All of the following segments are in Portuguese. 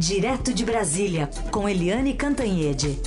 Direto de Brasília, com Eliane Cantanhede.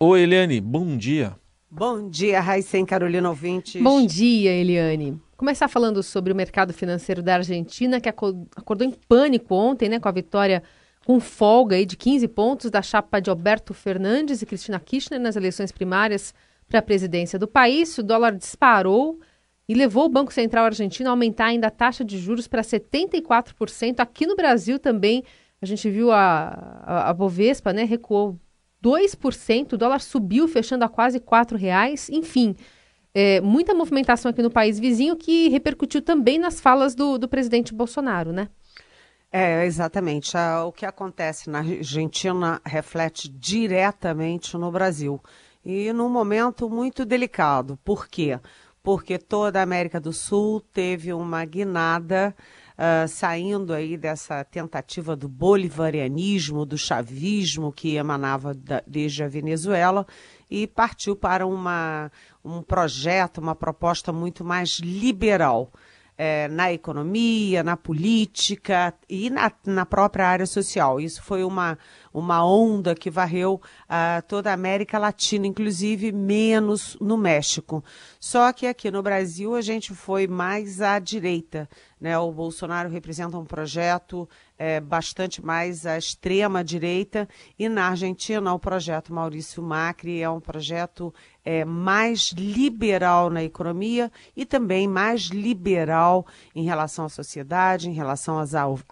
Oi, Eliane, bom dia. Bom dia, Raíssen Carolina Ouvintes. Bom dia, Eliane. Começar falando sobre o mercado financeiro da Argentina, que acordou em pânico ontem, né, com a vitória com folga aí de 15 pontos da chapa de Alberto Fernandes e Cristina Kirchner nas eleições primárias para a presidência do país. O dólar disparou e levou o Banco Central argentino a aumentar ainda a taxa de juros para 74%. Aqui no Brasil também, a gente viu a, a, a Bovespa, né, recuou 2%, o dólar subiu, fechando a quase R$ reais. Enfim, é, muita movimentação aqui no país vizinho que repercutiu também nas falas do, do presidente Bolsonaro, né? É, exatamente. O que acontece na Argentina reflete diretamente no Brasil. E num momento muito delicado. Por quê? Porque toda a América do Sul teve uma guinada uh, saindo aí dessa tentativa do bolivarianismo, do chavismo que emanava da, desde a Venezuela e partiu para uma, um projeto, uma proposta muito mais liberal. É, na economia, na política e na, na própria área social. Isso foi uma, uma onda que varreu uh, toda a América Latina, inclusive menos no México. Só que aqui no Brasil a gente foi mais à direita. Né? O Bolsonaro representa um projeto é, bastante mais à extrema direita e na Argentina o projeto Maurício Macri é um projeto é, mais liberal na economia e também mais liberal em relação à sociedade, em relação aos, aos,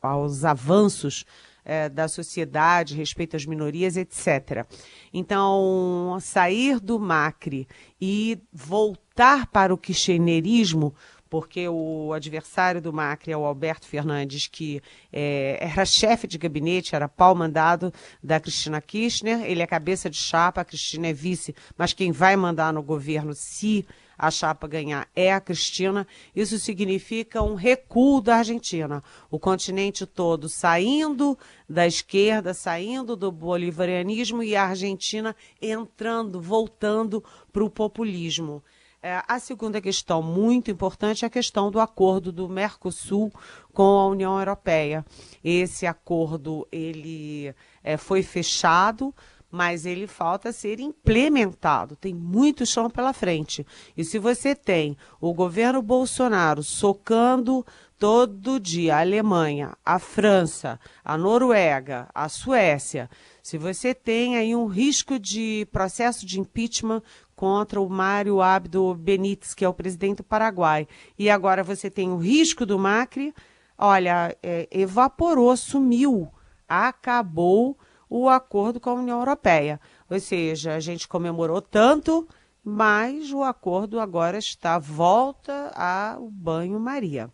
aos avanços é, da sociedade, respeito às minorias, etc. Então, sair do Macri e voltar para o kirchnerismo, porque o adversário do Macri é o Alberto Fernandes, que é, era chefe de gabinete, era pau mandado da Cristina Kirchner, ele é cabeça de chapa, a Cristina é vice, mas quem vai mandar no governo se a chapa ganhar é a Cristina, isso significa um recuo da Argentina. O continente todo saindo da esquerda, saindo do bolivarianismo e a Argentina entrando, voltando para o populismo. É, a segunda questão muito importante é a questão do acordo do Mercosul com a União Europeia. Esse acordo ele é, foi fechado mas ele falta ser implementado. Tem muito chão pela frente. E se você tem o governo Bolsonaro socando todo dia a Alemanha, a França, a Noruega, a Suécia, se você tem aí um risco de processo de impeachment contra o Mário Abdo Benítez, que é o presidente do Paraguai, e agora você tem o risco do Macri, olha, é, evaporou, sumiu, acabou o acordo com a União Europeia. Ou seja, a gente comemorou tanto, mas o acordo agora está volta ao banho-maria.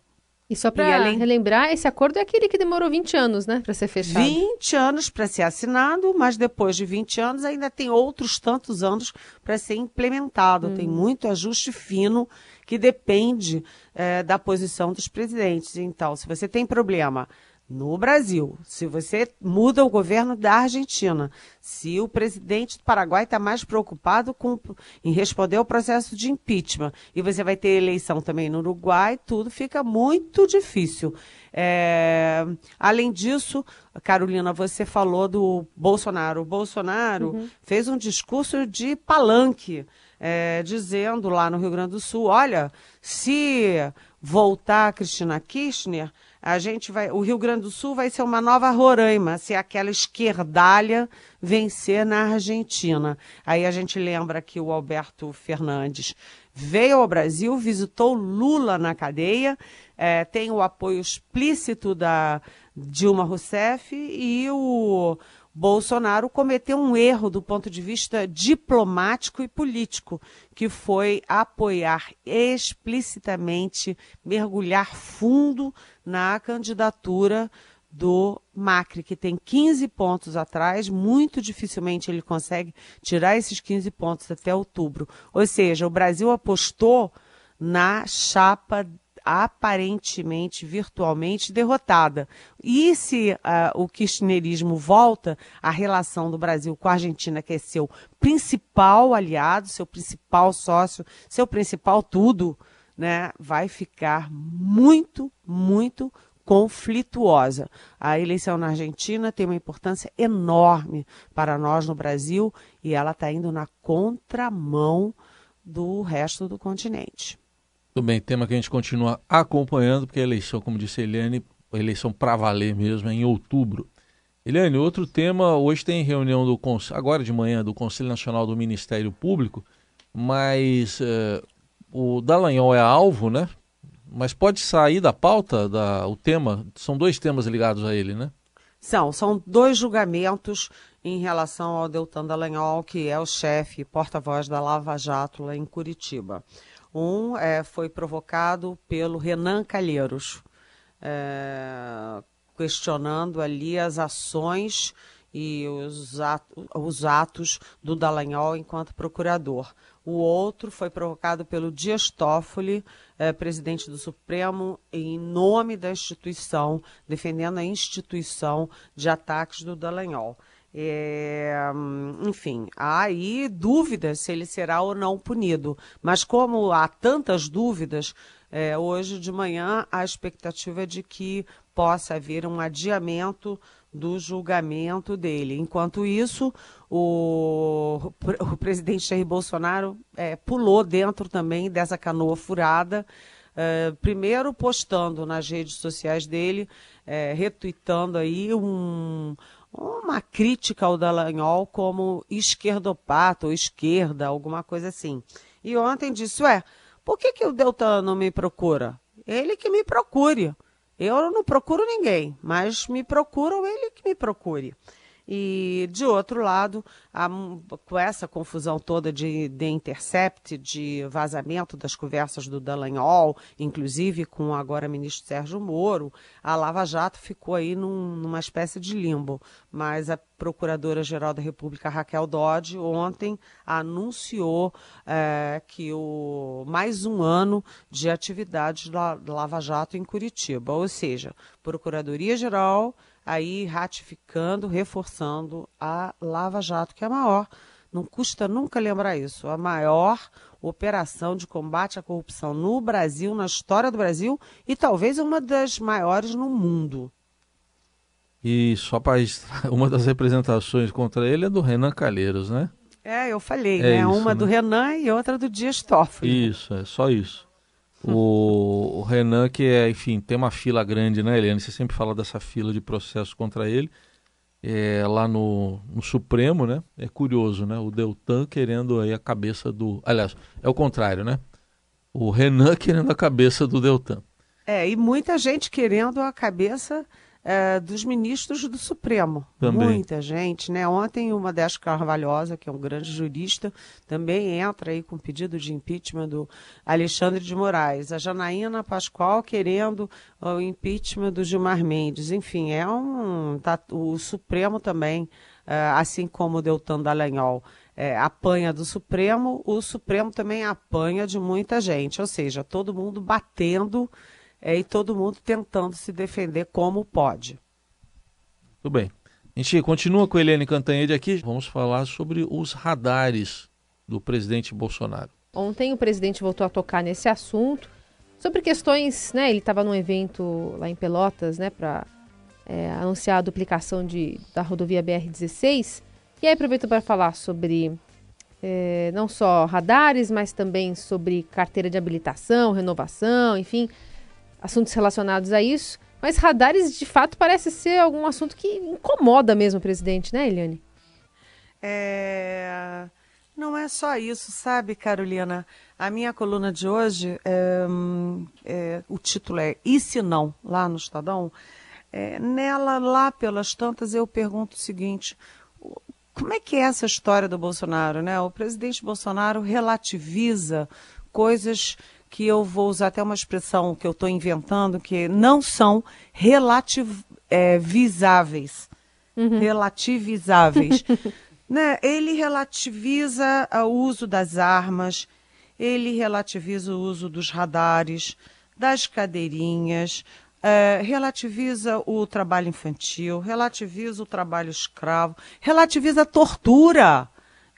E só para além... relembrar, esse acordo é aquele que demorou 20 anos, né, para ser fechado. 20 anos para ser assinado, mas depois de 20 anos ainda tem outros tantos anos para ser implementado. Hum. Tem muito ajuste fino que depende é, da posição dos presidentes. Então, se você tem problema no Brasil. Se você muda o governo da Argentina, se o presidente do Paraguai está mais preocupado com, em responder ao processo de impeachment e você vai ter eleição também no Uruguai, tudo fica muito difícil. É, além disso, Carolina, você falou do Bolsonaro. O Bolsonaro uhum. fez um discurso de palanque, é, dizendo lá no Rio Grande do Sul: olha, se voltar a Cristina Kirchner a gente vai, o Rio Grande do Sul vai ser uma nova Roraima, se aquela esquerdalha vencer na Argentina. Aí a gente lembra que o Alberto Fernandes veio ao Brasil, visitou Lula na cadeia, é, tem o apoio explícito da Dilma Rousseff e o Bolsonaro cometeu um erro do ponto de vista diplomático e político, que foi apoiar explicitamente, mergulhar fundo na candidatura do Macri, que tem 15 pontos atrás, muito dificilmente ele consegue tirar esses 15 pontos até outubro. Ou seja, o Brasil apostou na chapa aparentemente, virtualmente derrotada. E se uh, o kirchnerismo volta, a relação do Brasil com a Argentina, que é seu principal aliado, seu principal sócio, seu principal tudo, né, vai ficar muito, muito conflituosa. A eleição na Argentina tem uma importância enorme para nós no Brasil e ela está indo na contramão do resto do continente. Tudo bem, tema que a gente continua acompanhando, porque a eleição, como disse a Eliane, a eleição para valer mesmo é em outubro. Eliane, outro tema, hoje tem reunião do agora de manhã do Conselho Nacional do Ministério Público, mas uh, o Dallagnol é alvo, né? Mas pode sair da pauta da, o tema? São dois temas ligados a ele, né? São, são dois julgamentos em relação ao Deltan Dallagnol, que é o chefe, porta-voz da Lava Jato lá em Curitiba. Um é, foi provocado pelo Renan Calheiros, é, questionando ali as ações e os atos, os atos do Dallagnol enquanto procurador. O outro foi provocado pelo Dias Toffoli, eh, presidente do Supremo, em nome da instituição, defendendo a instituição de ataques do Dallagnol. É, enfim, há aí dúvidas se ele será ou não punido. Mas como há tantas dúvidas, é, hoje de manhã a expectativa é de que possa haver um adiamento do julgamento dele. Enquanto isso, o, o presidente Jair Bolsonaro é, pulou dentro também dessa canoa furada. É, primeiro postando nas redes sociais dele, é, retuitando aí um, uma crítica ao Dallagnol como esquerdopata ou esquerda, alguma coisa assim. E ontem disse, ué, por que, que o Deltan não me procura? Ele que me procure. Eu não procuro ninguém, mas me procuram ele que me procure. E, de outro lado, a, com essa confusão toda de, de intercept, de vazamento das conversas do Dallagnol, inclusive com agora ministro Sérgio Moro, a Lava Jato ficou aí num, numa espécie de limbo. Mas a Procuradora-Geral da República, Raquel Dodge, ontem anunciou é, que o mais um ano de atividade da Lava Jato em Curitiba. Ou seja, Procuradoria-Geral aí ratificando, reforçando a Lava Jato, que é a maior, não custa nunca lembrar isso, a maior operação de combate à corrupção no Brasil, na história do Brasil, e talvez uma das maiores no mundo. E só para uma das representações contra ele é do Renan Calheiros, né? É, eu falei, é né? Isso, uma né? do Renan e outra do Dias Toffoli. Isso, é só isso. O, o, Renan, que é, enfim, tem uma fila grande, né, Eliane? Você sempre fala dessa fila de processo contra ele. É, lá no, no, Supremo, né? É curioso, né? O Deltan querendo aí a cabeça do. Aliás, é o contrário, né? O Renan querendo a cabeça do Deltan. É, e muita gente querendo a cabeça é, dos ministros do Supremo. Também. Muita gente, né? Ontem uma Décio Carvalhosa, que é um grande jurista, também entra aí com pedido de impeachment do Alexandre de Moraes. A Janaína Pascoal querendo o impeachment do Gilmar Mendes. Enfim, é um. Tá, o Supremo também, é, assim como o Deltan Dallagnol. É, apanha do Supremo, o Supremo também apanha de muita gente, ou seja, todo mundo batendo é, e todo mundo tentando se defender como pode. Tudo bem. A gente continua com a Helene Cantanhede aqui. Vamos falar sobre os radares do presidente Bolsonaro. Ontem o presidente voltou a tocar nesse assunto sobre questões, né? Ele estava num evento lá em Pelotas, né, para é, anunciar a duplicação de, da rodovia BR-16. E aí aproveitou para falar sobre é, não só radares, mas também sobre carteira de habilitação, renovação, enfim, assuntos relacionados a isso. Mas radares, de fato, parece ser algum assunto que incomoda mesmo o presidente, né, Eliane? É... Não é só isso, sabe, Carolina? A minha coluna de hoje, é, é, o título é E se não, lá no Estadão. É, nela, lá pelas tantas, eu pergunto o seguinte: como é que é essa história do Bolsonaro, né? O presidente Bolsonaro relativiza coisas que eu vou usar até uma expressão que eu estou inventando, que não são relativizáveis. É, uhum. Relativizáveis. né? Ele relativiza o uso das armas, ele relativiza o uso dos radares, das cadeirinhas, é, relativiza o trabalho infantil, relativiza o trabalho escravo, relativiza a tortura,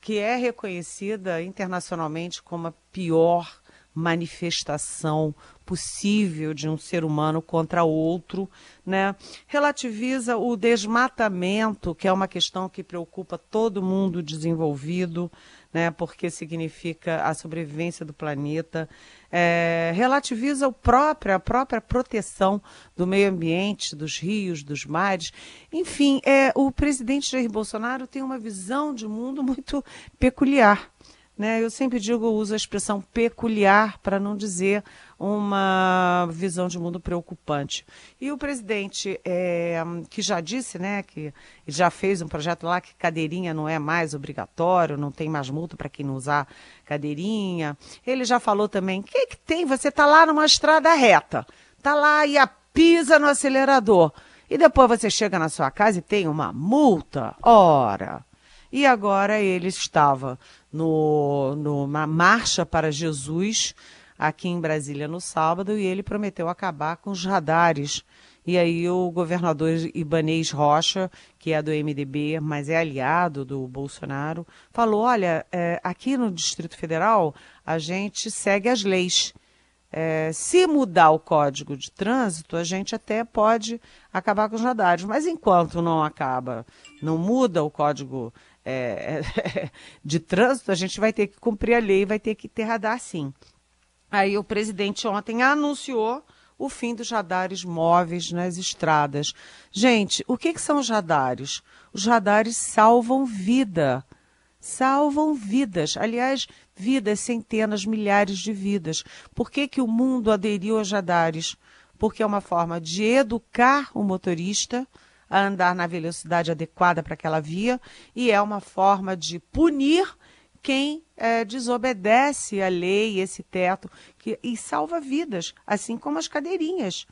que é reconhecida internacionalmente como a pior manifestação possível de um ser humano contra outro, né? Relativiza o desmatamento, que é uma questão que preocupa todo mundo desenvolvido, né? Porque significa a sobrevivência do planeta. É, relativiza o próprio, a própria proteção do meio ambiente, dos rios, dos mares. Enfim, é, o presidente Jair Bolsonaro tem uma visão de mundo muito peculiar. Né? Eu sempre digo, uso a expressão peculiar para não dizer uma visão de mundo preocupante. E o presidente, é, que já disse, né, que já fez um projeto lá que cadeirinha não é mais obrigatório, não tem mais multa para quem não usar cadeirinha. Ele já falou também, o que, que tem? Você está lá numa estrada reta, está lá e a pisa no acelerador. E depois você chega na sua casa e tem uma multa. Ora. E agora ele estava no, numa marcha para Jesus aqui em Brasília no sábado e ele prometeu acabar com os radares. E aí o governador Ibanês Rocha, que é do MDB, mas é aliado do Bolsonaro, falou: olha, é, aqui no Distrito Federal a gente segue as leis. É, se mudar o código de trânsito, a gente até pode acabar com os radares, mas enquanto não acaba, não muda o código é, de trânsito, a gente vai ter que cumprir a lei, vai ter que ter radar sim. Aí o presidente ontem anunciou o fim dos radares móveis nas estradas. Gente, o que, que são os radares? Os radares salvam vida. Salvam vidas. Aliás, vidas, centenas, milhares de vidas. Por que, que o mundo aderiu aos radares? Porque é uma forma de educar o motorista a andar na velocidade adequada para aquela via e é uma forma de punir quem é, desobedece a lei, esse teto, que, e salva vidas, assim como as cadeirinhas.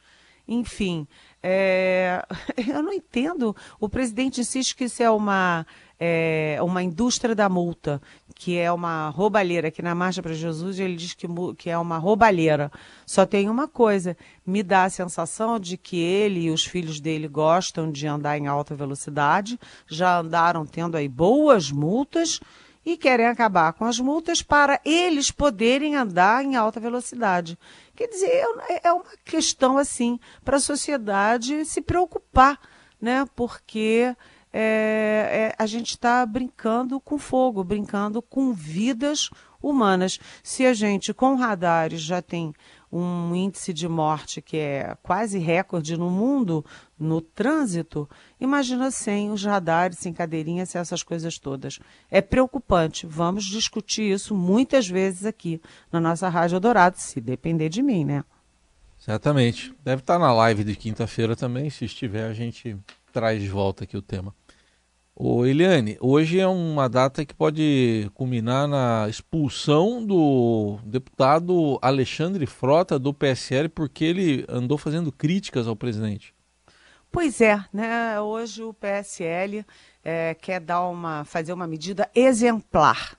Enfim, é, eu não entendo. O presidente insiste que isso é uma, é, uma indústria da multa, que é uma roubalheira. Aqui na Marcha para Jesus ele diz que, que é uma roubalheira. Só tem uma coisa: me dá a sensação de que ele e os filhos dele gostam de andar em alta velocidade, já andaram tendo aí boas multas e querem acabar com as multas para eles poderem andar em alta velocidade. Quer dizer, é, é uma questão assim para a sociedade se preocupar, né? Porque é, é, a gente está brincando com fogo, brincando com vidas humanas. Se a gente com radares já tem um índice de morte que é quase recorde no mundo no trânsito, imagina sem os radares, sem cadeirinhas, sem essas coisas todas. É preocupante. Vamos discutir isso muitas vezes aqui na nossa Rádio Dourado, se depender de mim, né? Certamente. Deve estar na live de quinta-feira também. Se estiver, a gente traz de volta aqui o tema. Ô Eliane, hoje é uma data que pode culminar na expulsão do deputado Alexandre Frota do PSL porque ele andou fazendo críticas ao presidente. Pois é, né? Hoje o PSL é, quer dar uma, fazer uma medida exemplar.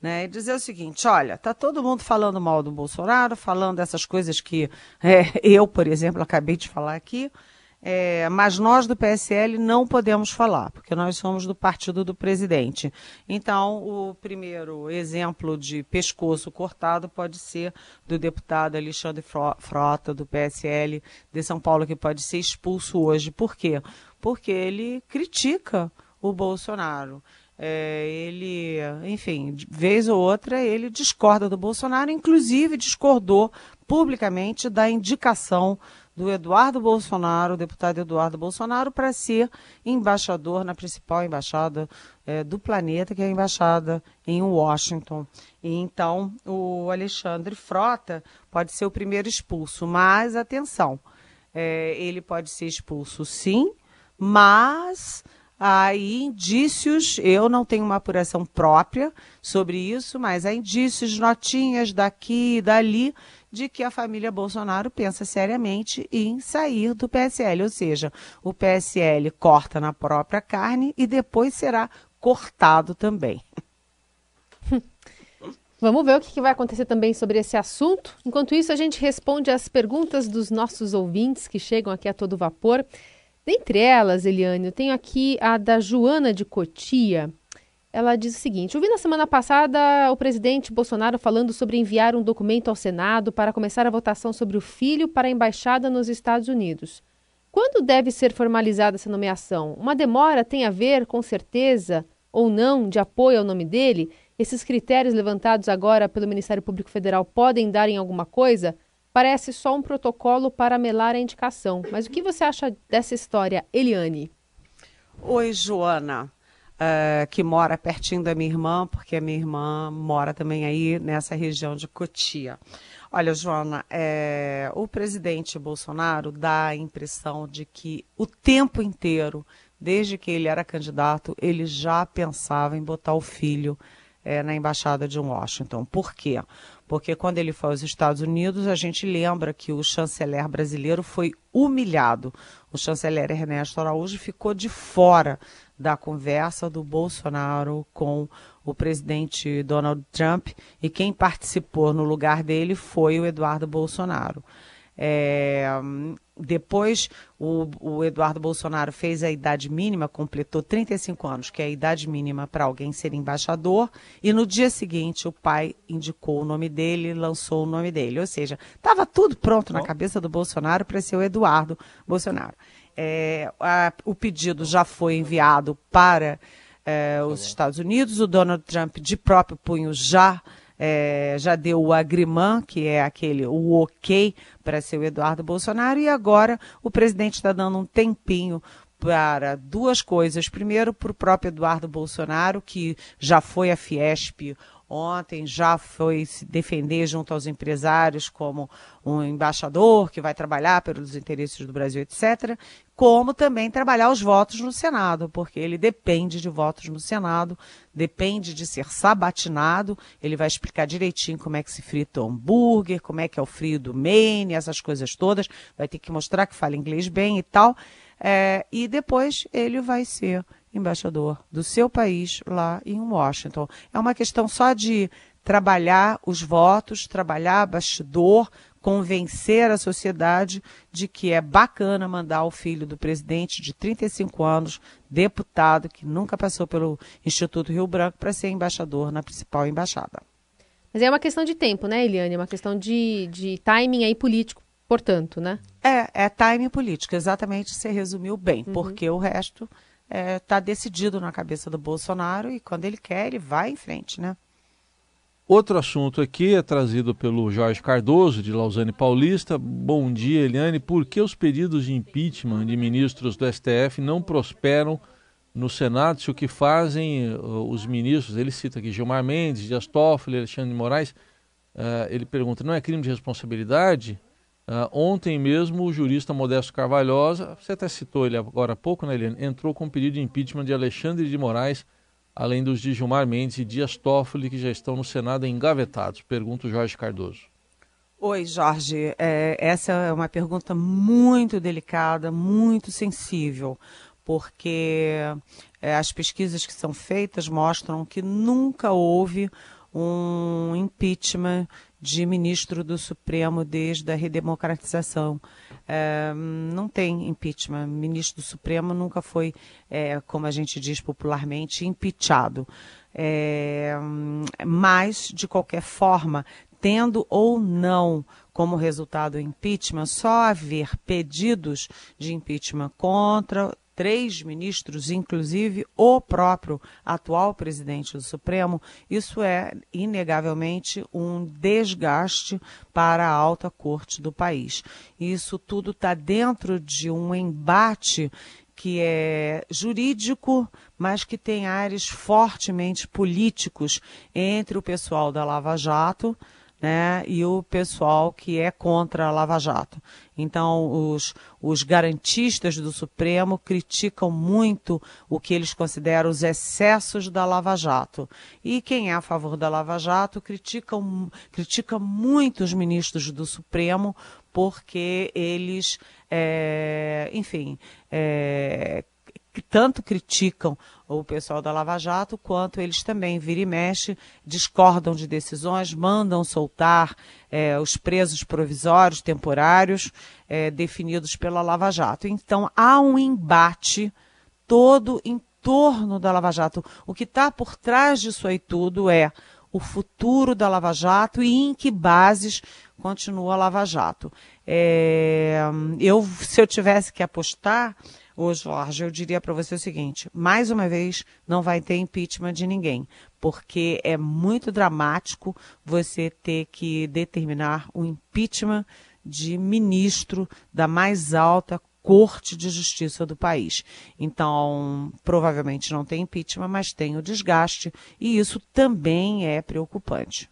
Né, e dizer o seguinte: olha, tá todo mundo falando mal do Bolsonaro, falando essas coisas que é, eu, por exemplo, acabei de falar aqui. É, mas nós do PSL não podemos falar, porque nós somos do partido do presidente. Então, o primeiro exemplo de pescoço cortado pode ser do deputado Alexandre Frota, do PSL de São Paulo, que pode ser expulso hoje. Por quê? Porque ele critica o Bolsonaro. É, ele, enfim, vez ou outra, ele discorda do Bolsonaro, inclusive discordou publicamente da indicação do Eduardo Bolsonaro, deputado Eduardo Bolsonaro, para ser embaixador na principal embaixada é, do planeta, que é a embaixada em Washington. E então o Alexandre Frota pode ser o primeiro expulso, mas atenção, é, ele pode ser expulso sim, mas há indícios, eu não tenho uma apuração própria sobre isso, mas há indícios, notinhas daqui e dali de que a família Bolsonaro pensa seriamente em sair do PSL, ou seja, o PSL corta na própria carne e depois será cortado também. Vamos ver o que vai acontecer também sobre esse assunto. Enquanto isso, a gente responde às perguntas dos nossos ouvintes que chegam aqui a todo vapor. Dentre elas, Eliane, eu tenho aqui a da Joana de Cotia. Ela diz o seguinte: ouvi na semana passada o presidente Bolsonaro falando sobre enviar um documento ao Senado para começar a votação sobre o filho para a embaixada nos Estados Unidos. Quando deve ser formalizada essa nomeação? Uma demora tem a ver, com certeza, ou não, de apoio ao nome dele? Esses critérios levantados agora pelo Ministério Público Federal podem dar em alguma coisa? Parece só um protocolo para melar a indicação. Mas o que você acha dessa história, Eliane? Oi, Joana. Uh, que mora pertinho da minha irmã, porque a minha irmã mora também aí nessa região de Cotia. Olha, Joana, é, o presidente Bolsonaro dá a impressão de que o tempo inteiro, desde que ele era candidato, ele já pensava em botar o filho é, na embaixada de Washington. Por quê? Porque quando ele foi aos Estados Unidos, a gente lembra que o chanceler brasileiro foi humilhado. O chanceler Ernesto Araújo ficou de fora da conversa do Bolsonaro com o presidente Donald Trump e quem participou no lugar dele foi o Eduardo Bolsonaro. É, depois, o, o, Eduardo Bolsonaro fez a idade mínima, completou 35 anos, que é a idade mínima para alguém ser embaixador, e no dia seguinte o pai indicou o nome dele, lançou o nome dele. Ou seja, estava tudo pronto na cabeça do Bolsonaro para ser o Eduardo Bolsonaro. É, a, o pedido já foi enviado para é, os Estados Unidos, o Donald Trump de próprio punho já é, já deu o agrimã, que é aquele, o ok para ser o Eduardo Bolsonaro, e agora o presidente está dando um tempinho para duas coisas. Primeiro, para o próprio Eduardo Bolsonaro, que já foi a Fiesp ontem, já foi se defender junto aos empresários como um embaixador que vai trabalhar pelos interesses do Brasil, etc., como também trabalhar os votos no Senado, porque ele depende de votos no Senado, depende de ser sabatinado. Ele vai explicar direitinho como é que se frita o hambúrguer, como é que é o frio do Maine, essas coisas todas. Vai ter que mostrar que fala inglês bem e tal. É, e depois ele vai ser embaixador do seu país lá em Washington. É uma questão só de trabalhar os votos, trabalhar bastidor, convencer a sociedade de que é bacana mandar o filho do presidente de 35 anos, deputado, que nunca passou pelo Instituto Rio Branco, para ser embaixador na principal embaixada. Mas é uma questão de tempo, né, Eliane? É uma questão de, de timing aí político, portanto, né? É, é timing político, exatamente, você resumiu bem, uhum. porque o resto está é, tá decidido na cabeça do Bolsonaro e quando ele quer, ele vai em frente, né? Outro assunto aqui é trazido pelo Jorge Cardoso, de Lausanne Paulista. Bom dia, Eliane. Por que os pedidos de impeachment de ministros do STF não prosperam no Senado? Se o que fazem uh, os ministros, ele cita aqui Gilmar Mendes, Dias Toffoli, Alexandre de Moraes, uh, ele pergunta, não é crime de responsabilidade? Uh, ontem mesmo o jurista Modesto Carvalhosa, você até citou ele agora há pouco, né, Eliane? Entrou com pedido de impeachment de Alexandre de Moraes, além dos de Gilmar Mendes e Dias Toffoli, que já estão no Senado engavetados. Pergunta o Jorge Cardoso. Oi, Jorge. É, essa é uma pergunta muito delicada, muito sensível, porque é, as pesquisas que são feitas mostram que nunca houve um impeachment de ministro do Supremo desde a redemocratização. É, não tem impeachment. Ministro do Supremo nunca foi, é, como a gente diz popularmente, impeachado. É, mas, de qualquer forma, tendo ou não como resultado o impeachment, só haver pedidos de impeachment contra três ministros, inclusive o próprio atual presidente do Supremo, isso é inegavelmente um desgaste para a alta corte do país. Isso tudo está dentro de um embate que é jurídico, mas que tem ares fortemente políticos entre o pessoal da Lava Jato né, e o pessoal que é contra a Lava Jato. Então, os, os garantistas do Supremo criticam muito o que eles consideram os excessos da Lava Jato. E quem é a favor da Lava Jato critica, critica muito os ministros do Supremo porque eles, é, enfim, é, tanto criticam o pessoal da Lava Jato, quanto eles também, vira e mexe, discordam de decisões, mandam soltar é, os presos provisórios, temporários, é, definidos pela Lava Jato. Então, há um embate todo em torno da Lava Jato. O que está por trás disso aí tudo é o futuro da Lava Jato e em que bases continua a Lava Jato. É, eu, se eu tivesse que apostar, ô Jorge, eu diria para você o seguinte: mais uma vez, não vai ter impeachment de ninguém, porque é muito dramático você ter que determinar o impeachment de ministro da mais alta Corte de Justiça do país. Então, provavelmente não tem impeachment, mas tem o desgaste, e isso também é preocupante.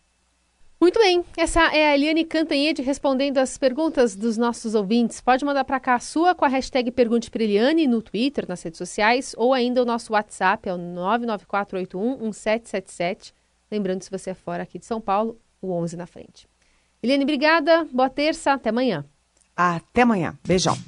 Muito bem, essa é a Eliane Cantanhede respondendo as perguntas dos nossos ouvintes. Pode mandar para cá a sua com a hashtag Pergunte para Eliane no Twitter, nas redes sociais, ou ainda o nosso WhatsApp, é o 994811777. Lembrando, se você é fora aqui de São Paulo, o 11 na frente. Eliane, obrigada, boa terça, até amanhã. Até amanhã, beijão.